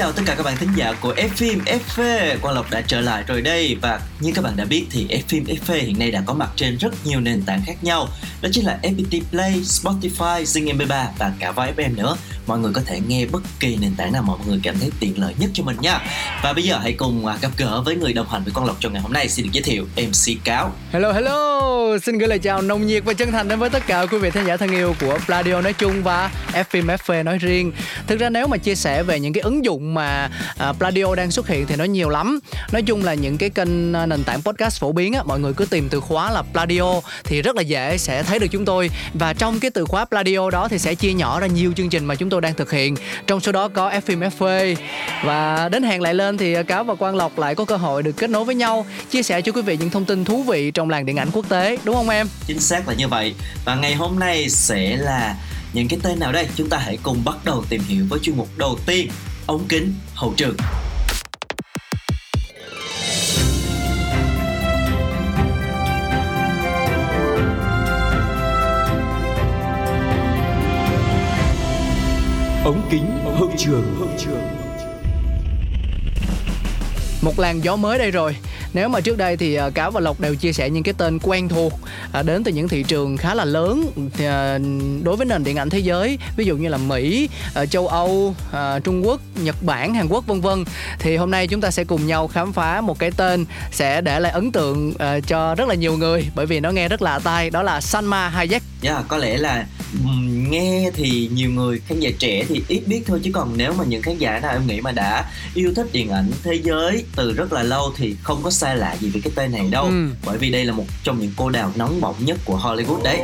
Chào tất cả các bạn thính giả của F phim FV Quang Lộc đã trở lại rồi đây và như các bạn đã biết thì F phim FV hiện nay đã có mặt trên rất nhiều nền tảng khác nhau đó chính là FPT Play, Spotify, Zing MP3 và cả VFM FM nữa mọi người có thể nghe bất kỳ nền tảng nào mà mọi người cảm thấy tiện lợi nhất cho mình nha. Và bây giờ hãy cùng à, gặp gỡ với người đồng hành với con Lộc trong ngày hôm nay. Xin được giới thiệu MC Cáo. Hello hello, xin gửi lời chào nồng nhiệt và chân thành đến với tất cả quý vị khán giả thân yêu của Pladio nói chung và FM FV nói riêng. Thực ra nếu mà chia sẻ về những cái ứng dụng mà à, Pladio đang xuất hiện thì nó nhiều lắm. Nói chung là những cái kênh à, nền tảng podcast phổ biến á, mọi người cứ tìm từ khóa là Pladio thì rất là dễ sẽ thấy được chúng tôi. Và trong cái từ khóa Pladio đó thì sẽ chia nhỏ ra nhiều chương trình mà chúng tôi đang thực hiện. Trong số đó có FM FV và đến hẹn lại lên thì Cáo và Quang Lộc lại có cơ hội được kết nối với nhau, chia sẻ cho quý vị những thông tin thú vị trong làng điện ảnh quốc tế, đúng không em? chính xác là như vậy. Và ngày hôm nay sẽ là những cái tên nào đây? Chúng ta hãy cùng bắt đầu tìm hiểu với chuyên mục đầu tiên. Ống kính hậu trường. Ống kính hậu trường. Một làn gió mới đây rồi. Nếu mà trước đây thì à, cáo và lộc đều chia sẻ những cái tên quen thuộc à, đến từ những thị trường khá là lớn à, đối với nền điện ảnh thế giới ví dụ như là mỹ châu âu trung quốc nhật bản hàn quốc vân vân. Thì hôm nay chúng ta sẽ cùng nhau khám phá một cái tên sẽ để lại ấn tượng cho rất là nhiều người bởi vì nó nghe rất lạ tai đó là Salma Hayek. Yeah, có lẽ là nghe thì nhiều người khán giả trẻ thì ít biết thôi chứ còn nếu mà những khán giả nào em nghĩ mà đã yêu thích điện ảnh thế giới từ rất là lâu thì không có xa lạ gì với cái tên này đâu Ừ. bởi vì đây là một trong những cô đào nóng bỏng nhất của Hollywood đấy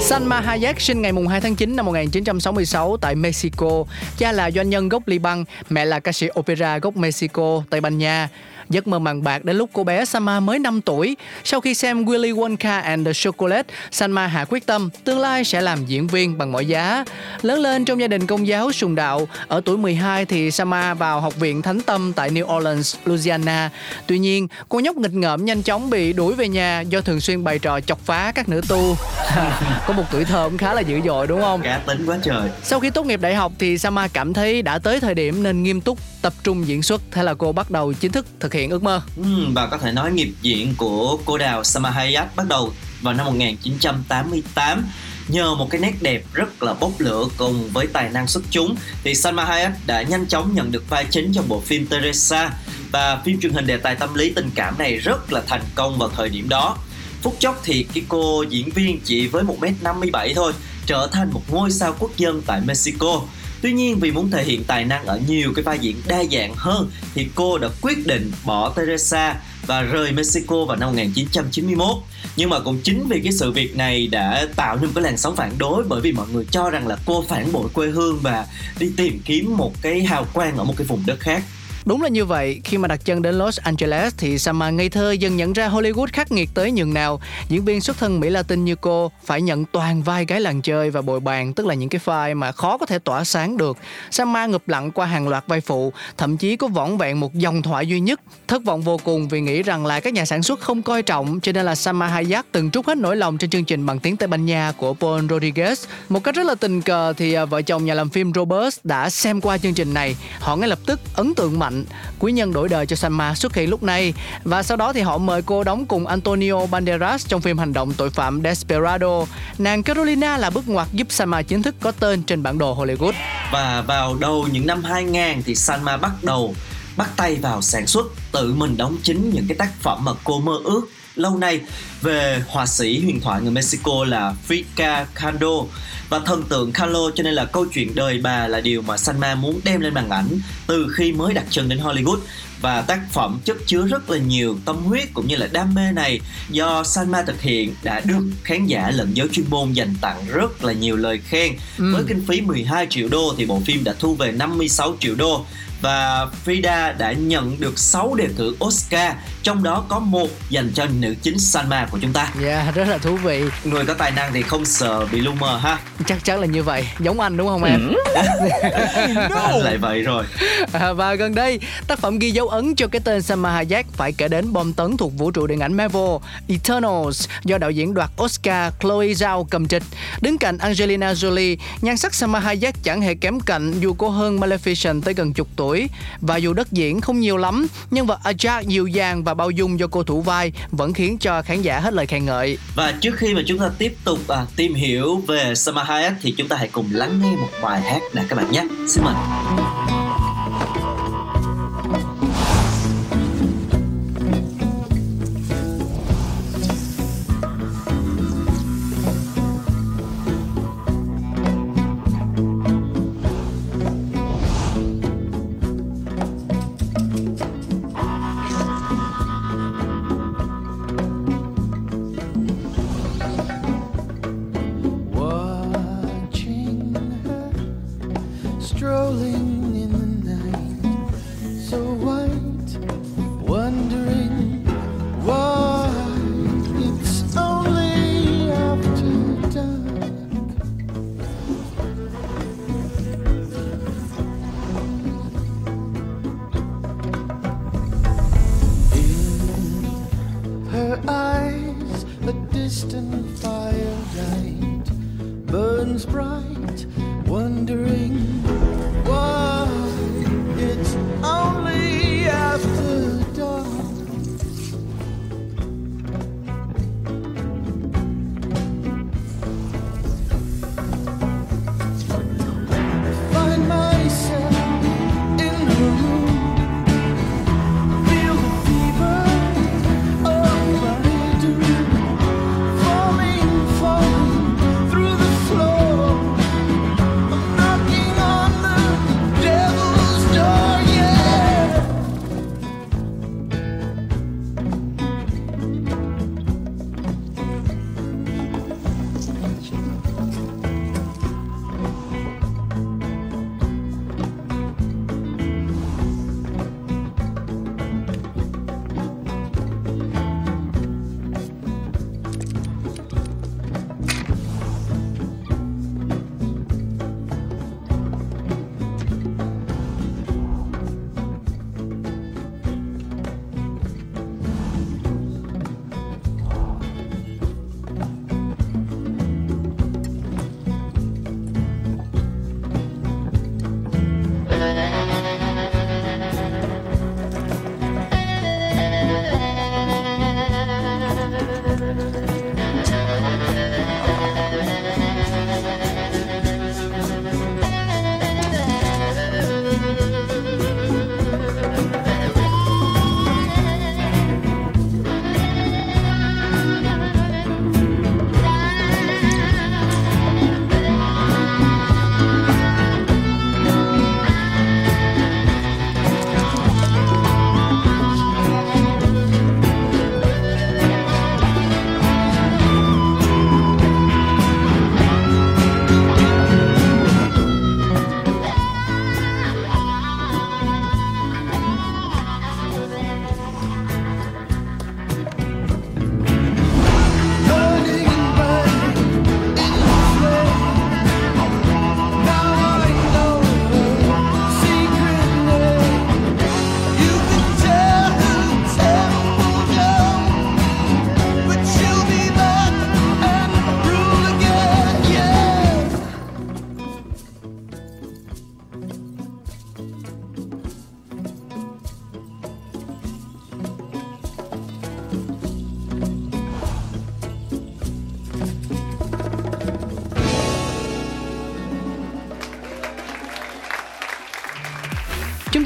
Salma Hayek sinh ngày mùng 2 tháng 9 năm 1966 tại Mexico. Cha là doanh nhân gốc Liban, mẹ là ca sĩ opera gốc Mexico, Tây Ban Nha. Giấc mơ màng bạc đến lúc cô bé Salma mới 5 tuổi. Sau khi xem Willy Wonka and the Chocolate, Salma hạ quyết tâm tương lai sẽ làm diễn viên bằng mọi giá. Lớn lên trong gia đình công giáo sùng đạo, ở tuổi 12 thì Salma vào học viện Thánh Tâm tại New Orleans, Louisiana. Tuy nhiên, cô nhóc nghịch ngợm nhanh chóng bị đuổi về nhà do thường xuyên bày trò chọc phá các nữ tu. Có một tuổi thơ cũng khá là dữ dội đúng không? cá tính quá trời Sau khi tốt nghiệp đại học thì Sama cảm thấy đã tới thời điểm nên nghiêm túc tập trung diễn xuất thế là cô bắt đầu chính thức thực hiện ước mơ. Ừ, và có thể nói nghiệp diễn của cô đào Samahayat bắt đầu vào năm 1988 nhờ một cái nét đẹp rất là bốc lửa cùng với tài năng xuất chúng thì Salma Hayek đã nhanh chóng nhận được vai chính trong bộ phim Teresa. Và phim truyền hình đề tài tâm lý tình cảm này rất là thành công vào thời điểm đó. Phút chốc thì cái cô diễn viên chỉ với 1m57 thôi trở thành một ngôi sao quốc dân tại Mexico. Tuy nhiên, vì muốn thể hiện tài năng ở nhiều cái vai diễn đa dạng hơn, thì cô đã quyết định bỏ Teresa và rời Mexico vào năm 1991. Nhưng mà cũng chính vì cái sự việc này đã tạo nên một cái làn sóng phản đối, bởi vì mọi người cho rằng là cô phản bội quê hương và đi tìm kiếm một cái hào quang ở một cái vùng đất khác. Đúng là như vậy, khi mà đặt chân đến Los Angeles thì Sama ngây thơ dần nhận ra Hollywood khắc nghiệt tới nhường nào. Diễn viên xuất thân Mỹ Latin như cô phải nhận toàn vai gái làng chơi và bồi bàn, tức là những cái vai mà khó có thể tỏa sáng được. Sama ngụp lặng qua hàng loạt vai phụ, thậm chí có vỏn vẹn một dòng thoại duy nhất. Thất vọng vô cùng vì nghĩ rằng là các nhà sản xuất không coi trọng, cho nên là Sama Hayek từng trút hết nỗi lòng trên chương trình bằng tiếng Tây Ban Nha của Paul Rodriguez. Một cách rất là tình cờ thì à, vợ chồng nhà làm phim Robert đã xem qua chương trình này. Họ ngay lập tức ấn tượng mạnh quý nhân đổi đời cho Salma xuất hiện lúc này và sau đó thì họ mời cô đóng cùng Antonio Banderas trong phim hành động tội phạm Desperado. Nàng Carolina là bước ngoặt giúp Salma chính thức có tên trên bản đồ Hollywood. Và vào đầu những năm 2000 thì Salma bắt đầu bắt tay vào sản xuất, tự mình đóng chính những cái tác phẩm mà cô mơ ước lâu nay về họa sĩ huyền thoại người Mexico là Frida Kahlo và thần tượng Carlo cho nên là câu chuyện đời bà là điều mà Sanma muốn đem lên màn ảnh từ khi mới đặt chân đến Hollywood và tác phẩm chất chứa rất là nhiều tâm huyết cũng như là đam mê này do Sanma thực hiện đã được khán giả lẫn giới chuyên môn dành tặng rất là nhiều lời khen. Ừ. Với kinh phí 12 triệu đô thì bộ phim đã thu về 56 triệu đô và Frida đã nhận được 6 đề cử Oscar trong đó có một dành cho nữ chính Salma của chúng ta. Yeah, rất là thú vị. Người có tài năng thì không sợ bị lu mờ ha. Chắc chắn là như vậy, giống anh đúng không em? Ừ. no. Lại vậy rồi. À, và gần đây, tác phẩm ghi dấu ấn cho cái tên Salma Hayek phải kể đến bom tấn thuộc vũ trụ điện ảnh Marvel Eternals do đạo diễn đoạt Oscar Chloe Zhao cầm trịch. Đứng cạnh Angelina Jolie, nhan sắc Salma Hayek chẳng hề kém cạnh dù cô hơn Maleficent tới gần chục tuổi và dù đất diễn không nhiều lắm, nhưng vật Ajak dịu dàng và bao dung do cô thủ vai vẫn khiến cho khán giả hết lời khen ngợi. Và trước khi mà chúng ta tiếp tục à, tìm hiểu về Salma Hayek thì chúng ta hãy cùng lắng nghe một bài hát nè các bạn nhé. Xin mời. distant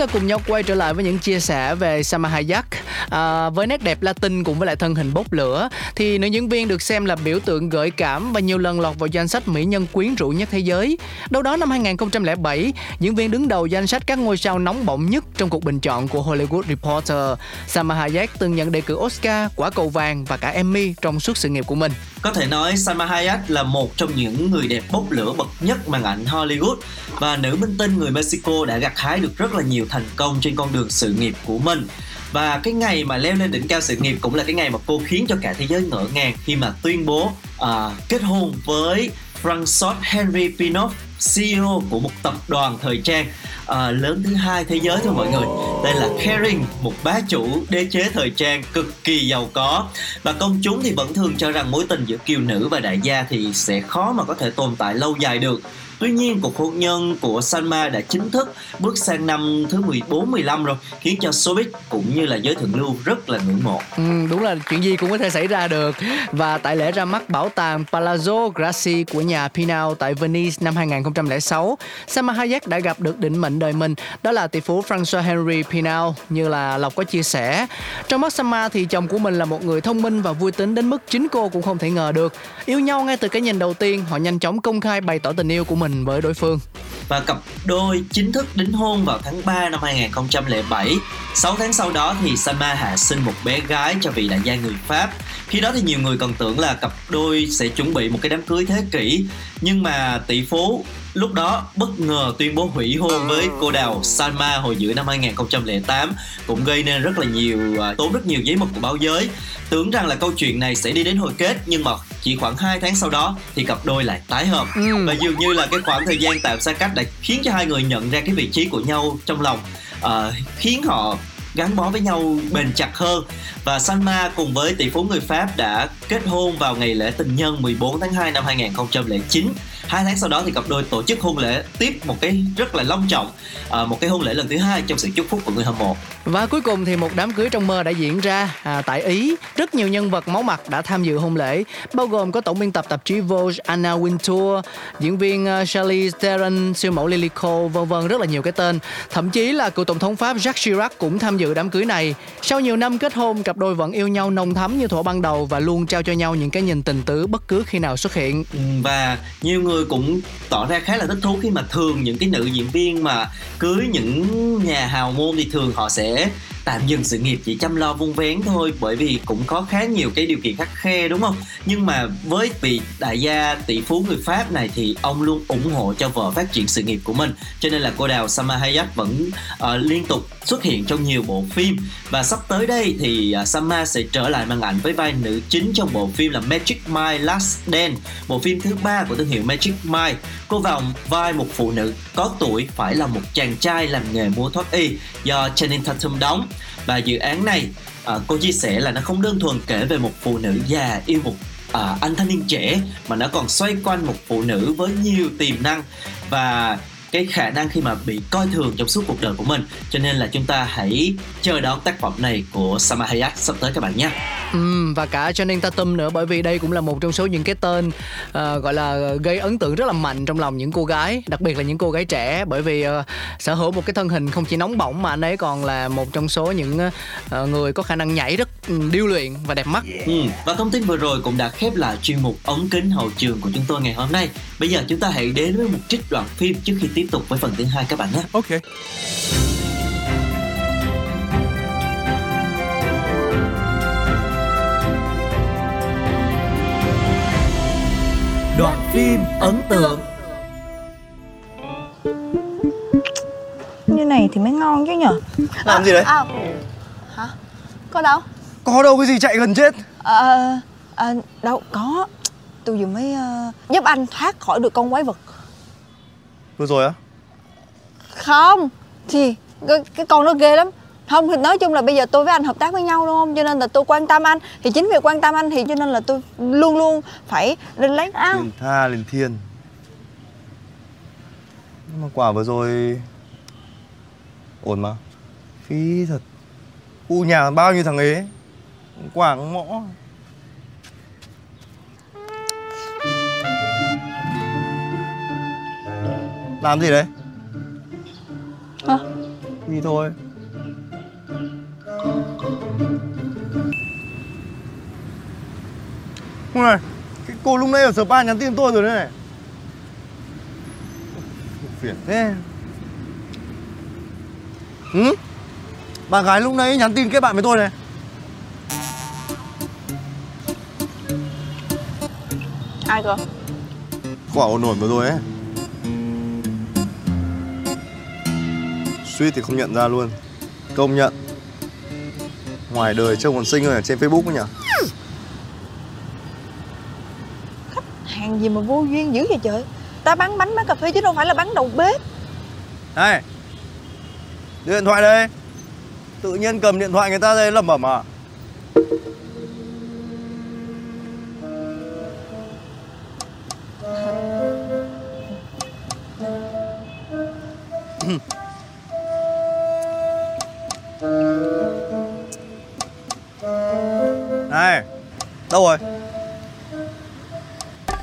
ta cùng nhau quay trở lại với những chia sẻ về Samahayak à, với nét đẹp Latin cùng với lại thân hình bốc lửa thì nữ diễn viên được xem là biểu tượng gợi cảm và nhiều lần lọt vào danh sách mỹ nhân quyến rũ nhất thế giới. Đâu đó năm 2007, diễn viên đứng đầu danh sách các ngôi sao nóng bỏng nhất trong cuộc bình chọn của Hollywood Reporter. Salma Hayek từng nhận đề cử Oscar, quả cầu vàng và cả Emmy trong suốt sự nghiệp của mình. Có thể nói Salma Hayek là một trong những người đẹp bốc lửa bậc nhất màn ảnh Hollywood và nữ minh tinh người Mexico đã gặt hái được rất là nhiều thành công trên con đường sự nghiệp của mình và cái ngày mà leo lên đỉnh cao sự nghiệp cũng là cái ngày mà cô khiến cho cả thế giới ngỡ ngàng khi mà tuyên bố uh, kết hôn với François Henry Pinault CEO của một tập đoàn thời trang uh, lớn thứ hai thế giới thôi mọi người. Đây là Kering một bá chủ đế chế thời trang cực kỳ giàu có. Và công chúng thì vẫn thường cho rằng mối tình giữa kiều nữ và đại gia thì sẽ khó mà có thể tồn tại lâu dài được. Tuy nhiên, cuộc hôn nhân của Salma đã chính thức bước sang năm thứ 14-15 rồi, khiến cho showbiz cũng như là giới thượng lưu rất là ngưỡng mộ. Ừ, đúng là chuyện gì cũng có thể xảy ra được. Và tại lễ ra mắt bảo tàng Palazzo Grassi của nhà Pinal tại Venice năm 2006, Salma Hayek đã gặp được định mệnh đời mình, đó là tỷ phú François Henry Pinal, như là Lộc có chia sẻ. Trong mắt Salma thì chồng của mình là một người thông minh và vui tính đến mức chính cô cũng không thể ngờ được. Yêu nhau ngay từ cái nhìn đầu tiên, họ nhanh chóng công khai bày tỏ tình yêu của mình mình với đối phương và cặp đôi chính thức đính hôn vào tháng 3 năm 2007. 6 tháng sau đó thì Salma hạ sinh một bé gái cho vị đại gia người Pháp. Khi đó thì nhiều người còn tưởng là cặp đôi sẽ chuẩn bị một cái đám cưới thế kỷ, nhưng mà tỷ phú lúc đó bất ngờ tuyên bố hủy hôn với cô đào Salma hồi giữa năm 2008 cũng gây nên rất là nhiều à, tốn rất nhiều giấy mực của báo giới. Tưởng rằng là câu chuyện này sẽ đi đến hồi kết nhưng mà chỉ khoảng 2 tháng sau đó thì cặp đôi lại tái hợp. Ừ. và dường như là cái khoảng thời gian tạm xa cách đã khiến cho hai người nhận ra cái vị trí của nhau trong lòng uh, khiến họ gắn bó với nhau bền chặt hơn. Và Salma cùng với tỷ phú người Pháp đã kết hôn vào ngày lễ tình nhân 14 tháng 2 năm 2009 hai tháng sau đó thì cặp đôi tổ chức hôn lễ tiếp một cái rất là long trọng à, một cái hôn lễ lần thứ hai trong sự chúc phúc của người hâm mộ. Và cuối cùng thì một đám cưới trong mơ đã diễn ra à, tại Ý. Rất nhiều nhân vật máu mặt đã tham dự hôn lễ bao gồm có tổng biên tập tạp chí Vogue Anna Wintour diễn viên uh, Charlize Theron siêu mẫu Lily Cole vân vân rất là nhiều cái tên. Thậm chí là cựu tổng thống Pháp Jacques Chirac cũng tham dự đám cưới này. Sau nhiều năm kết hôn cặp đôi vẫn yêu nhau nồng thắm như thuở ban đầu và luôn trao cho nhau những cái nhìn tình tứ bất cứ khi nào xuất hiện. Ừ, và nhiều người cũng tỏ ra khá là thích thú khi mà thường những cái nữ diễn viên mà cưới những nhà hào môn thì thường họ sẽ tạm dừng sự nghiệp chỉ chăm lo vung vén thôi bởi vì cũng có khá nhiều cái điều kiện khắc khe đúng không? Nhưng mà với vị đại gia tỷ phú người Pháp này thì ông luôn ủng hộ cho vợ phát triển sự nghiệp của mình. Cho nên là cô đào Salma Hayek vẫn uh, liên tục xuất hiện trong nhiều bộ phim. Và sắp tới đây thì uh, sama sẽ trở lại màn ảnh với vai nữ chính trong bộ phim là Magic My Last Dance bộ phim thứ ba của thương hiệu Magic My cô vào vai một phụ nữ có tuổi phải là một chàng trai làm nghề mua thoát y do Channing Tatum đóng. Và dự án này à, cô chia sẻ là nó không đơn thuần kể về một phụ nữ già yêu một à, anh thanh niên trẻ mà nó còn xoay quanh một phụ nữ với nhiều tiềm năng. Và cái khả năng khi mà bị coi thường trong suốt cuộc đời của mình. Cho nên là chúng ta hãy chờ đón tác phẩm này của Sama Hayat sắp tới các bạn nhé. Ừ, và cả Channing Tatum nữa bởi vì đây cũng là một trong số những cái tên uh, gọi là gây ấn tượng rất là mạnh trong lòng những cô gái đặc biệt là những cô gái trẻ. Bởi vì uh, sở hữu một cái thân hình không chỉ nóng bỏng mà anh ấy còn là một trong số những uh, người có khả năng nhảy rất ừ, điêu luyện và đẹp mắt. Ừ. và thông tin vừa rồi cũng đã khép lại chuyên mục ống kính hậu trường của chúng tôi ngày hôm nay bây giờ chúng ta hãy đến với một trích đoạn phim trước khi tiếp tục với phần thứ hai các bạn nhé. Ok. Đoạn phim ấn tượng Như này thì mới ngon chứ nhở Làm gì đấy? À, hả? Có đâu? Có đâu cái gì chạy gần chết À, à, đâu có Tôi vừa mới uh, giúp anh thoát khỏi được con quái vật. Vừa rồi á? Không Thì cái, cái con nó ghê lắm. Không thì nói chung là bây giờ tôi với anh hợp tác với nhau đúng không? Cho nên là tôi quan tâm anh. Thì chính vì quan tâm anh thì cho nên là tôi luôn luôn phải lên lấy ăn liền tha liền thiên. Nhưng mà quả vừa rồi ổn mà. Phí thật. U nhà bao nhiêu thằng ấy? Quảng mõ Làm gì đấy? À. Đi thôi. Không này Cái cô lúc nãy ở spa nhắn tin tôi rồi đấy này. Phiền. Thế. Ừ? Bạn gái lúc nãy nhắn tin kết bạn với tôi này. Ai cơ? Quả ổn nổi vừa rồi ấy. Suýt thì không nhận ra luôn. Công nhận. Ngoài đời trông còn xinh hơn ở trên facebook ấy nhỉ? Hàng gì mà vô duyên dữ vậy trời? Ta bán bánh bán cà phê chứ đâu phải là bán đầu bếp. Này đưa điện thoại đây. Tự nhiên cầm điện thoại người ta đây lẩm bẩm à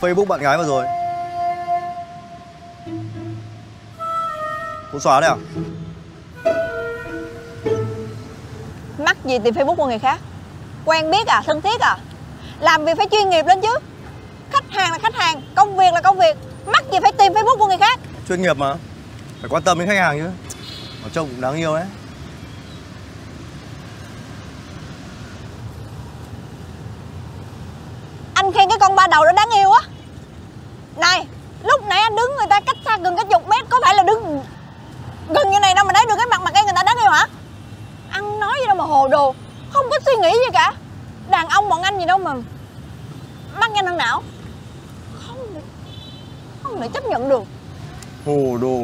facebook bạn gái vừa rồi. Cô xóa đấy à? Mắc gì tìm facebook của người khác? Quen biết à? Thân thiết à? Làm việc phải chuyên nghiệp lên chứ. Khách hàng là khách hàng công việc là công việc. Mắc gì phải tìm facebook của người khác? Chuyên nghiệp mà. Phải quan tâm đến khách hàng chứ. Mà trông cũng đáng yêu đấy. Anh khen cái con ba đầu đó đáng yêu á này lúc nãy anh đứng người ta cách xa gần cái chục mét có phải là đứng gần như này đâu mà thấy được cái mặt mặt em người ta đáng yêu hả? Ăn nói gì đâu mà hồ đồ không có suy nghĩ gì cả. Đàn ông bọn anh gì đâu mà mắt nhanh hơn não không thể, không thể chấp nhận được. Hồ đồ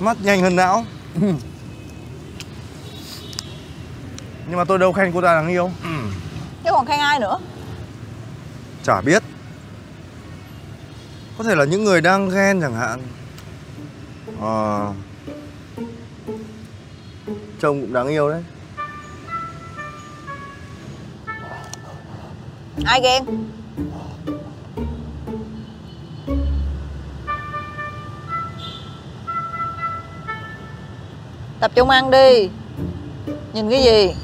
mắt nhanh hơn não. Nhưng mà tôi đâu khen cô ta đáng yêu chứ còn khen ai nữa? Chả biết có thể là những người đang ghen chẳng hạn. Ờ. À, trông cũng đáng yêu đấy. Ai ghen? Tập trung ăn đi. Nhìn cái gì?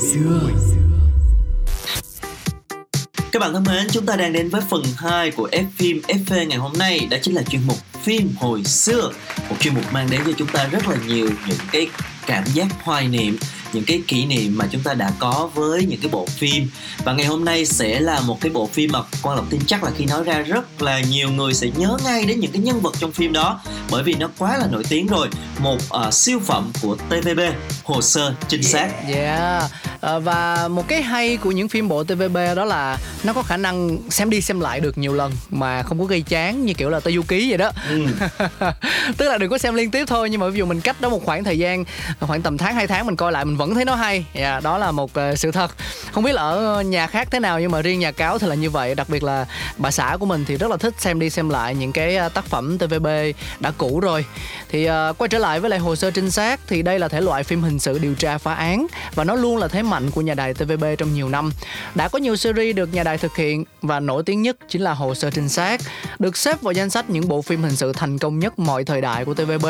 Xưa. Các bạn thân mến, chúng ta đang đến với phần 2 của F phim FV ngày hôm nay Đó chính là chuyên mục phim hồi xưa. Một chuyên mục mang đến cho chúng ta rất là nhiều những cái cảm giác hoài niệm những cái kỷ niệm mà chúng ta đã có với những cái bộ phim. Và ngày hôm nay sẽ là một cái bộ phim mà quan lộc tin chắc là khi nói ra rất là nhiều người sẽ nhớ ngay đến những cái nhân vật trong phim đó bởi vì nó quá là nổi tiếng rồi. Một uh, siêu phẩm của TVB hồ sơ trinh sát. Yeah. Ờ, và một cái hay của những phim bộ TVB đó là nó có khả năng xem đi xem lại được nhiều lần mà không có gây chán như kiểu là Tây Du Ký vậy đó. ừ. Tức là đừng có xem liên tiếp thôi nhưng mà ví dụ mình cách đó một khoảng thời gian khoảng tầm tháng hai tháng mình coi lại mình vẫn thấy nó hay. Yeah, đó là một uh, sự thật. Không biết là ở nhà khác thế nào nhưng mà riêng nhà cáo thì là như vậy, đặc biệt là bà xã của mình thì rất là thích xem đi xem lại những cái uh, tác phẩm TVB đã cũ rồi. Thì uh, quay trở lại với lại hồ sơ trinh sát thì đây là thể loại phim hình sự điều tra phá án và nó luôn là thế mạnh của nhà đài TVB trong nhiều năm. Đã có nhiều series được nhà đài thực hiện và nổi tiếng nhất chính là Hồ sơ trinh sát, được xếp vào danh sách những bộ phim hình sự thành công nhất mọi thời đại của TVB,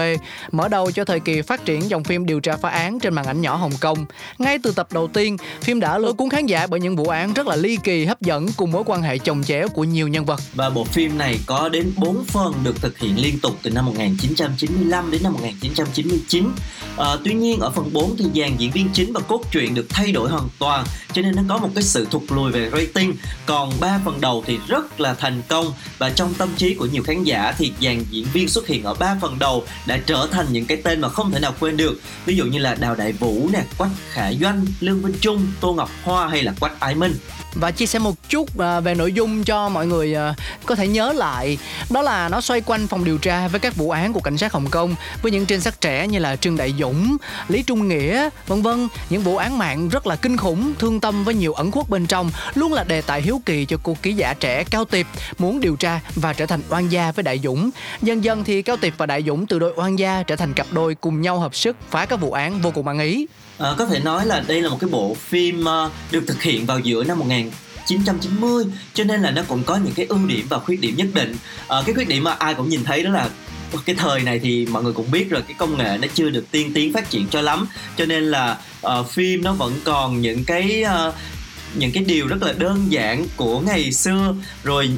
mở đầu cho thời kỳ phát triển dòng phim điều tra phá án trên màn ảnh nhỏ Hồng Kông. Ngay từ tập đầu tiên, phim đã lôi cuốn khán giả bởi những vụ án rất là ly kỳ, hấp dẫn cùng mối quan hệ chồng chéo của nhiều nhân vật. Và bộ phim này có đến 4 phần được thực hiện liên tục từ năm 1995 đến năm 1999. À, ờ, tuy nhiên ở phần 4 thì dàn diễn viên chính và cốt truyện được thay đổi hoàn toàn cho nên nó có một cái sự thụt lùi về rating. Còn ba phần đầu thì rất là thành công và trong tâm trí của nhiều khán giả thì dàn diễn viên xuất hiện ở ba phần đầu đã trở thành những cái tên mà không thể nào quên được. Ví dụ như là Đào Đại Vũ nè, Quách Khả Doanh, Lương Vinh Trung, Tô Ngọc Hoa hay là Quách Ái Minh và chia sẻ một chút à, về nội dung cho mọi người à, có thể nhớ lại. Đó là nó xoay quanh phòng điều tra với các vụ án của cảnh sát Hồng Kông với những trinh sát trẻ như là Trương Đại Dũng, Lý Trung Nghĩa, vân vân. Những vụ án mạng rất là kinh khủng, thương tâm với nhiều ẩn khuất bên trong, luôn là đề tài hiếu kỳ cho cô ký giả trẻ Cao Tiệp muốn điều tra và trở thành oan gia với Đại Dũng. Dần dần thì Cao Tiệp và Đại Dũng từ đôi oan gia trở thành cặp đôi cùng nhau hợp sức phá các vụ án vô cùng ăn ý. À, có thể nói là đây là một cái bộ phim uh, được thực hiện vào giữa năm 1990 cho nên là nó cũng có những cái ưu điểm và khuyết điểm nhất định. À, cái khuyết điểm mà ai cũng nhìn thấy đó là cái thời này thì mọi người cũng biết rồi cái công nghệ nó chưa được tiên tiến phát triển cho lắm cho nên là uh, phim nó vẫn còn những cái uh, những cái điều rất là đơn giản của ngày xưa rồi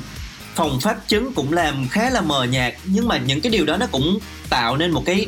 phòng pháp chứng cũng làm khá là mờ nhạt nhưng mà những cái điều đó nó cũng tạo nên một cái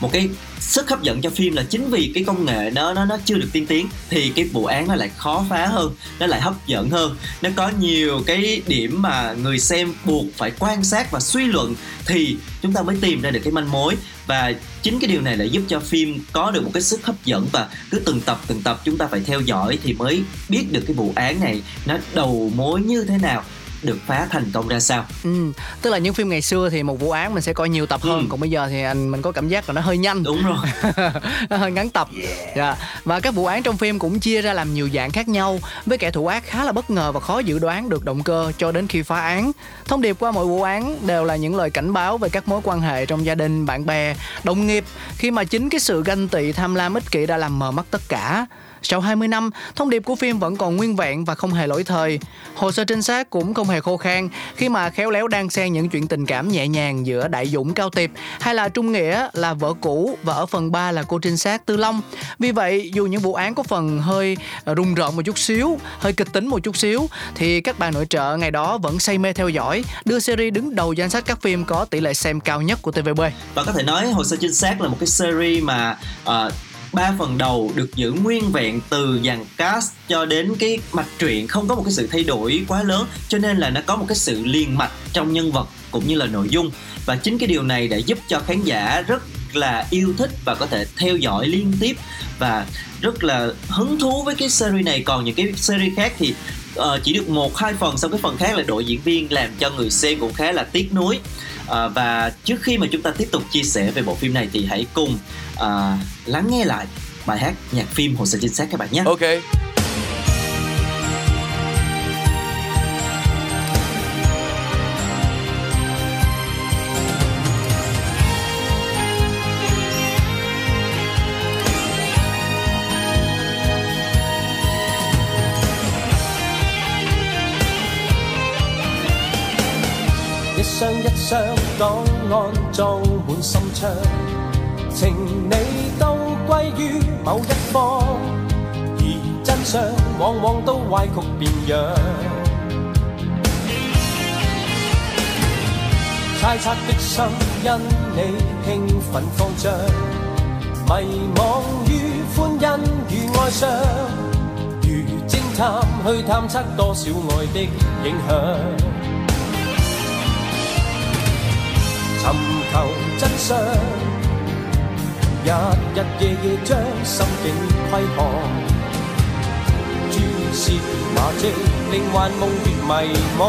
một cái sức hấp dẫn cho phim là chính vì cái công nghệ nó nó nó chưa được tiên tiến thì cái vụ án nó lại khó phá hơn, nó lại hấp dẫn hơn. Nó có nhiều cái điểm mà người xem buộc phải quan sát và suy luận thì chúng ta mới tìm ra được cái manh mối. Và chính cái điều này lại giúp cho phim có được một cái sức hấp dẫn và cứ từng tập từng tập chúng ta phải theo dõi thì mới biết được cái vụ án này nó đầu mối như thế nào được phá thành công ra sao ừ tức là những phim ngày xưa thì một vụ án mình sẽ coi nhiều tập hơn ừ. còn bây giờ thì anh mình có cảm giác là nó hơi nhanh đúng rồi nó hơi ngắn tập yeah. Dạ. và các vụ án trong phim cũng chia ra làm nhiều dạng khác nhau với kẻ thủ ác khá là bất ngờ và khó dự đoán được động cơ cho đến khi phá án thông điệp qua mỗi vụ án đều là những lời cảnh báo về các mối quan hệ trong gia đình bạn bè đồng nghiệp khi mà chính cái sự ganh tị tham lam ích kỷ đã làm mờ mắt tất cả sau 20 năm, thông điệp của phim vẫn còn nguyên vẹn và không hề lỗi thời. Hồ sơ trinh sát cũng không hề khô khan khi mà khéo léo đang xen những chuyện tình cảm nhẹ nhàng giữa Đại Dũng Cao Tiệp hay là Trung Nghĩa là vợ cũ và ở phần 3 là cô trinh sát Tư Long. Vì vậy, dù những vụ án có phần hơi rùng rợn một chút xíu, hơi kịch tính một chút xíu thì các bạn nội trợ ngày đó vẫn say mê theo dõi, đưa series đứng đầu danh sách các phim có tỷ lệ xem cao nhất của TVB. Và có thể nói Hồ sơ trinh sát là một cái series mà uh, ba phần đầu được giữ nguyên vẹn từ dàn cast cho đến cái mạch truyện. Không có một cái sự thay đổi quá lớn, cho nên là nó có một cái sự liền mạch trong nhân vật cũng như là nội dung. Và chính cái điều này đã giúp cho khán giả rất là yêu thích và có thể theo dõi liên tiếp và rất là hứng thú với cái series này. Còn những cái series khác thì uh, chỉ được một hai phần xong cái phần khác là đội diễn viên làm cho người xem cũng khá là tiếc nuối à, và trước khi mà chúng ta tiếp tục chia sẻ về bộ phim này thì hãy cùng à, lắng nghe lại bài hát nhạc phim hồ sơ chính xác các bạn nhé. Ok. 箱檔案裝滿心窗，情理都歸於某一方，而真相往往都歪曲變樣。猜測的心因你興奮慌張，迷惘於歡欣与哀傷，如偵探去探測多少愛的影響。尋求真相，日日夜夜將心境窥看，蛛絲馬跡令幻夢越迷惘。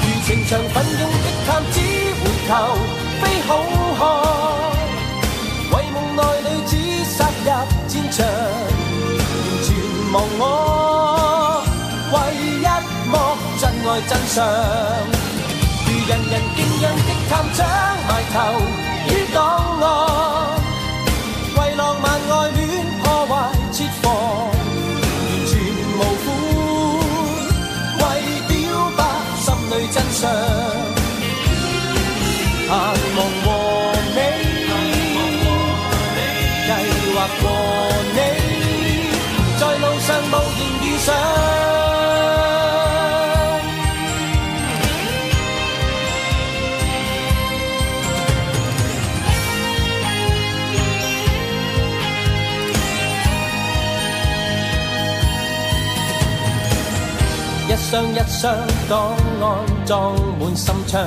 如情場奮勇的探子回頭非好漢，為夢內女子殺入戰場，完全忘我，為一幕真愛真相。人人敬仰的探长埋头于档案，为浪漫爱恋破坏设防，完全无悔，为表白心里真相。箱一箱檔案裝滿心窗，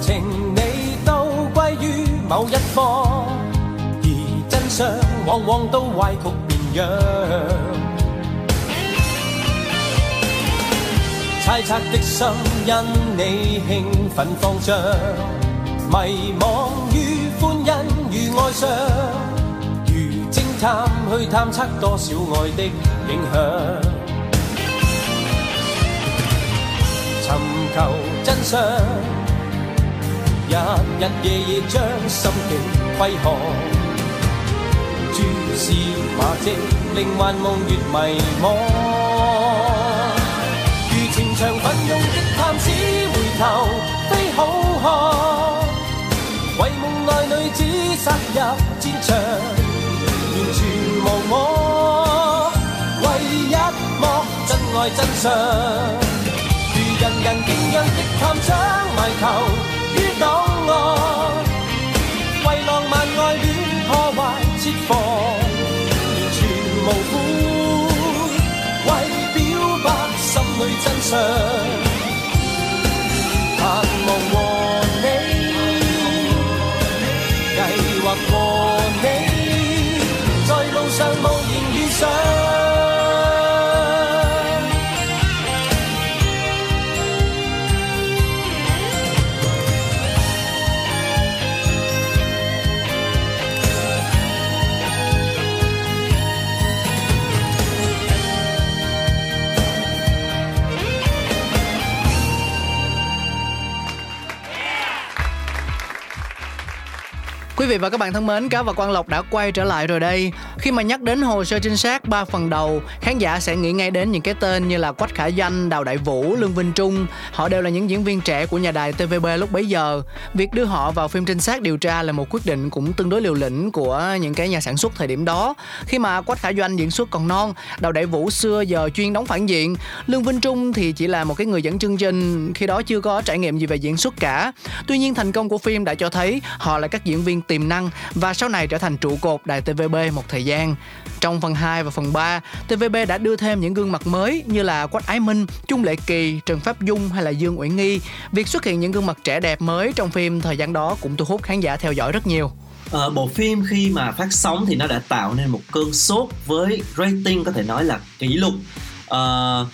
情理都歸於某一方，而真相往往都歪曲變樣。猜測的心因你興奮慌張，迷惘於歡欣与哀傷，如偵探去探測多少愛的影響，尋求真相，日日夜夜將心境窥看。蛛絲馬跡，令幻夢越迷惘。如情场奋勇的探子，回頭非好漢。為夢內女子殺入戰場，完全無我，唯一幕真愛真相。人敬仰的探窗埋头于档案，为浪漫爱恋破坏设防，完全无辜，为表白心里真相，盼望和。Vị và các bạn thân mến, Cá và Quang Lộc đã quay trở lại rồi đây. Khi mà nhắc đến hồ sơ trinh sát 3 phần đầu, khán giả sẽ nghĩ ngay đến những cái tên như là Quách Khả danh Đào Đại Vũ, Lương Vinh Trung. Họ đều là những diễn viên trẻ của nhà đài TVB lúc bấy giờ. Việc đưa họ vào phim trinh sát điều tra là một quyết định cũng tương đối liều lĩnh của những cái nhà sản xuất thời điểm đó. Khi mà Quách Khả Doanh diễn xuất còn non, Đào Đại Vũ xưa giờ chuyên đóng phản diện, Lương Vinh Trung thì chỉ là một cái người dẫn chương trình, khi đó chưa có trải nghiệm gì về diễn xuất cả. Tuy nhiên thành công của phim đã cho thấy họ là các diễn viên tiềm năng và sau này trở thành trụ cột đài TVB một thời gian. Trong phần 2 và phần 3, TVB đã đưa thêm những gương mặt mới như là Quách Ái Minh, Trung Lệ Kỳ, Trần Pháp Dung hay là Dương Uyển Nghi. Việc xuất hiện những gương mặt trẻ đẹp mới trong phim thời gian đó cũng thu hút khán giả theo dõi rất nhiều. Ờ, bộ phim khi mà phát sóng thì nó đã tạo nên một cơn sốt với rating có thể nói là kỷ lục. Ờ,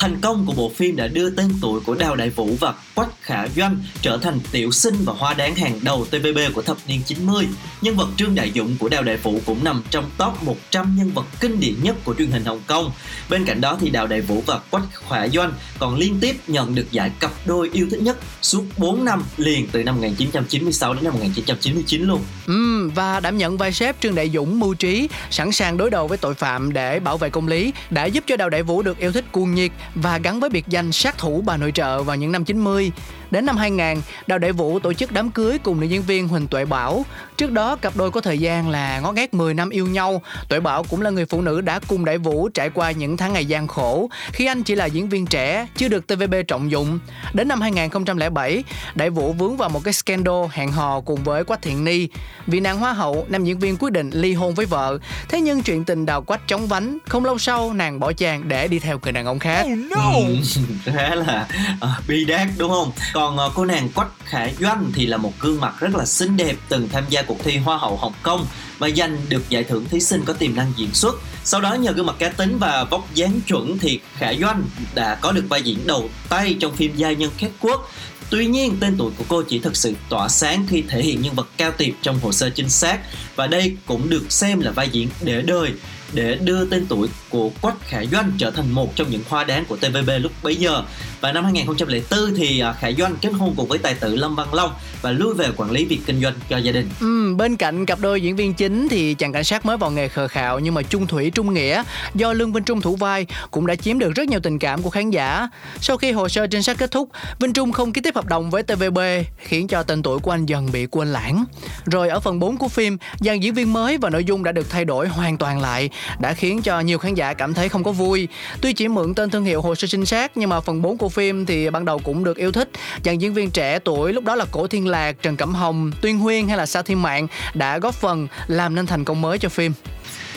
thành công của bộ phim đã đưa tên tuổi của Đào Đại Vũ và Quách Khả Doanh trở thành tiểu sinh và hoa đáng hàng đầu TVB của thập niên 90. Nhân vật Trương Đại Dũng của Đào Đại Vũ cũng nằm trong top 100 nhân vật kinh điển nhất của truyền hình Hồng Kông. Bên cạnh đó thì Đào Đại Vũ và Quách Khả Doanh còn liên tiếp nhận được giải cặp đôi yêu thích nhất suốt 4 năm liền từ năm 1996 đến năm 1999 luôn. Ừ, và đảm nhận vai sếp Trương Đại Dũng mưu trí, sẵn sàng đối đầu với tội phạm để bảo vệ công lý, đã giúp cho Đào Đại Vũ được yêu thích cuồng nhiệt và gắn với biệt danh sát thủ bà nội trợ vào những năm 90. Đến năm 2000, Đào Đại Vũ tổ chức đám cưới cùng nữ diễn viên Huỳnh Tuệ Bảo. Trước đó, cặp đôi có thời gian là ngót nghét 10 năm yêu nhau. Tuệ Bảo cũng là người phụ nữ đã cùng Đại Vũ trải qua những tháng ngày gian khổ khi anh chỉ là diễn viên trẻ, chưa được TVB trọng dụng. Đến năm 2007, Đại Vũ vướng vào một cái scandal hẹn hò cùng với Quách Thiện Ni. Vì nàng hoa hậu, nam diễn viên quyết định ly hôn với vợ. Thế nhưng chuyện tình đào Quách chóng vánh, không lâu sau nàng bỏ chàng để đi theo người đàn ông khác. Ừ, khá là uh, bi đát đúng không còn còn ờ, cô nàng quách khả doanh thì là một gương mặt rất là xinh đẹp từng tham gia cuộc thi hoa hậu hồng kông và giành được giải thưởng thí sinh có tiềm năng diễn xuất. Sau đó nhờ gương mặt cá tính và vóc dáng chuẩn thì khả doanh đã có được vai diễn đầu tay trong phim gia nhân khét quốc. Tuy nhiên, tên tuổi của cô chỉ thực sự tỏa sáng khi thể hiện nhân vật cao tiệp trong hồ sơ chính xác và đây cũng được xem là vai diễn để đời để đưa tên tuổi của Quách Khải Doanh trở thành một trong những hoa đáng của TVB lúc bấy giờ. Và năm 2004 thì à, Khải Doanh kết hôn cùng với tài tử Lâm Văn Long và lui về quản lý việc kinh doanh cho gia đình. Ừ, bên cạnh cặp đôi diễn viên chính thì chàng cảnh sát mới vào nghề khờ khạo nhưng mà trung thủy trung nghĩa do Lương Vinh Trung thủ vai cũng đã chiếm được rất nhiều tình cảm của khán giả. Sau khi hồ sơ trinh sát kết thúc, Vinh Trung không ký tiếp hợp đồng với TVB khiến cho tên tuổi của anh dần bị quên lãng. Rồi ở phần 4 của phim, dàn diễn viên mới và nội dung đã được thay đổi hoàn toàn lại đã khiến cho nhiều khán giả cảm thấy không có vui. Tuy chỉ mượn tên thương hiệu hồ sơ trinh sát nhưng mà phần 4 của phim thì ban đầu cũng được yêu thích. Dàn diễn viên trẻ tuổi lúc đó là Cổ Thiên Lạc, Trần Cẩm Hồng, Tuyên Huyên hay là Sa Thiên Mạng đã góp phần làm nên thành công mới cho phim.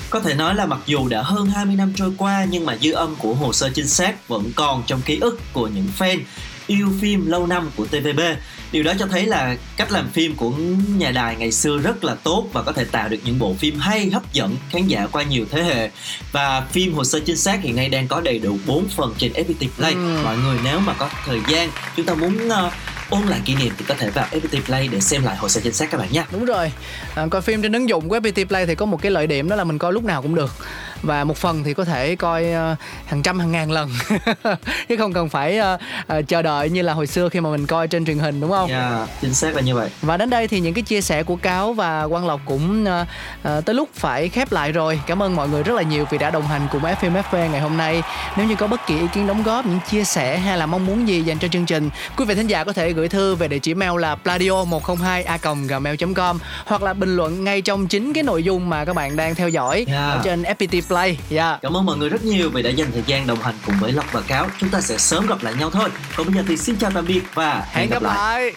Có thể nói là mặc dù đã hơn 20 năm trôi qua nhưng mà dư âm của hồ sơ trinh sát vẫn còn trong ký ức của những fan yêu phim lâu năm của TVB. Điều đó cho thấy là cách làm phim của nhà đài ngày xưa rất là tốt và có thể tạo được những bộ phim hay hấp dẫn khán giả qua nhiều thế hệ. Và phim hồ sơ chính xác hiện nay đang có đầy đủ 4 phần trên FPT Play. Ừ. Mọi người nếu mà có thời gian chúng ta muốn uh, ôn lại kỷ niệm thì có thể vào FPT Play để xem lại hồ sơ chính xác các bạn nhé. Đúng rồi. À, coi phim trên ứng dụng của FPT Play thì có một cái lợi điểm đó là mình coi lúc nào cũng được. Và một phần thì có thể coi ờ, hàng trăm hàng ngàn lần chứ không cần phải ờ, ờ, chờ đợi như là hồi xưa khi mà mình coi trên truyền hình đúng không? Yeah, chính xác là như vậy. Và đến đây thì những cái chia sẻ của Cáo và Quang Lộc cũng tới lúc phải khép lại rồi. Cảm ơn mọi người rất là nhiều vì đã đồng hành cùng FMFV ngày hôm nay. Nếu như có bất kỳ ý kiến đóng góp, những chia sẻ hay là mong muốn gì dành cho chương trình, quý vị thính giả có thể gửi thư về địa chỉ mail là pladio102a gmail.com hoặc là bình luận ngay trong chính cái nội dung mà các bạn đang theo dõi Yeah. ở trên FPT Play. Yeah. Cảm ơn mọi người rất nhiều vì đã dành thời gian đồng hành cùng với Lộc và Cáo. Chúng ta sẽ sớm gặp lại nhau thôi. Còn bây giờ thì xin chào tạm biệt và Hẹn gặp lại.